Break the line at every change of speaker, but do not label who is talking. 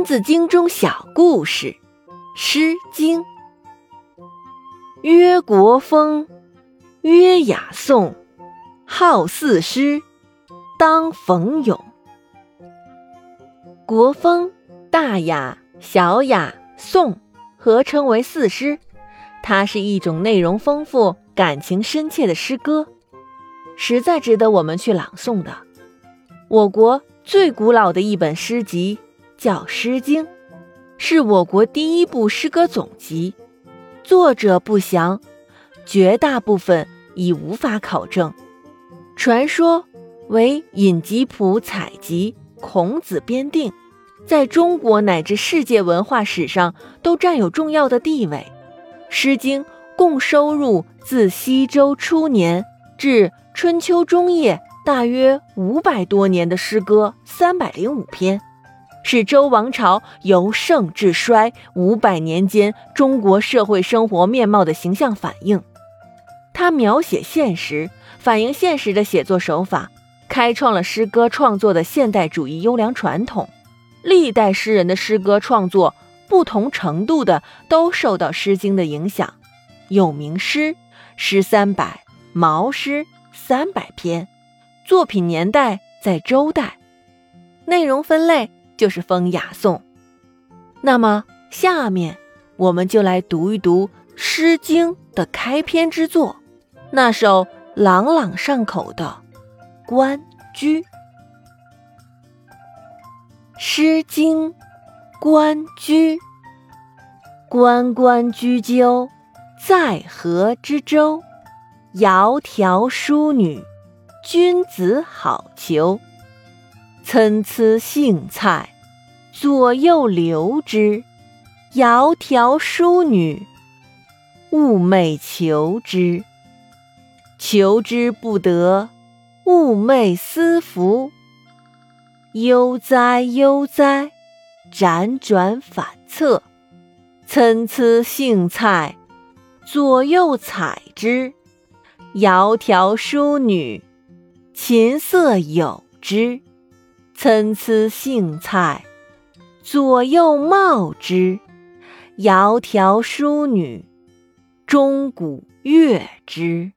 三字经》中小故事，《诗经》。曰国风，曰雅颂，号四诗，当讽咏。国风、大雅、小雅、颂合称为四诗，它是一种内容丰富、感情深切的诗歌，实在值得我们去朗诵的。我国最古老的一本诗集。叫《诗经》，是我国第一部诗歌总集，作者不详，绝大部分已无法考证。传说为尹吉甫采集，孔子编定，在中国乃至世界文化史上都占有重要的地位。《诗经》共收入自西周初年至春秋中叶，大约五百多年的诗歌三百零五篇。是周王朝由盛至衰五百年间中国社会生活面貌的形象反映。它描写现实、反映现实的写作手法，开创了诗歌创作的现代主义优良传统。历代诗人的诗歌创作，不同程度的都受到《诗经》的影响。有名诗诗三百，毛诗三百篇，作品年代在周代，内容分类。就是风雅颂，那么下面我们就来读一读《诗经》的开篇之作，那首朗朗上口的《关雎》。《诗经·关雎》：关关雎鸠，在河之洲。窈窕淑女，君子好逑。参差荇菜，左右流之。窈窕淑女，寤寐求之。求之不得，寤寐思服。悠哉悠哉，辗转反侧。参差荇菜，左右采之。窈窕淑女，琴瑟友之。参差荇菜，左右芼之。窈窕淑女，钟鼓乐之。